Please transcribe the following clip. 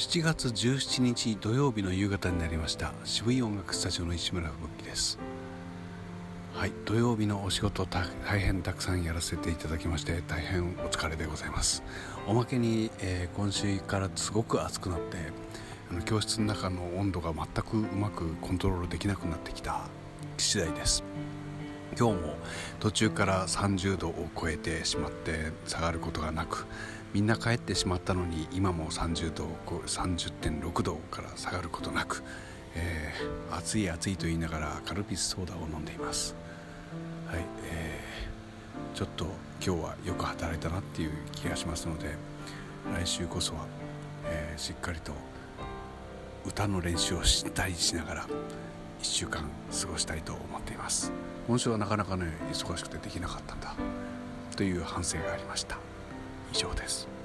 7月17日土曜日の夕方になりました。渋い音楽スタジオの石村吹雪です。はい土曜日のお仕事大変たくさんやらせていただきまして大変お疲れでございます。おまけに、えー、今週からすごく暑くなってあの教室の中の温度が全くうまくコントロールできなくなってきた次第です。今日も途中から30度を超えてしまって下がることがなくみんな帰ってしまったのに今も30度30.6度から下がることなく、えー、暑い暑いと言いながらカルピスソーダを飲んでいます。はい、えー、ちょっと今日はよく働いたなっていう気がしますので来週こそは、えー、しっかりと歌の練習をしたりしながら1週間過ごしたいと思っています。今週はなかなかね忙しくてできなかったんだ。という反省がありました。以上です。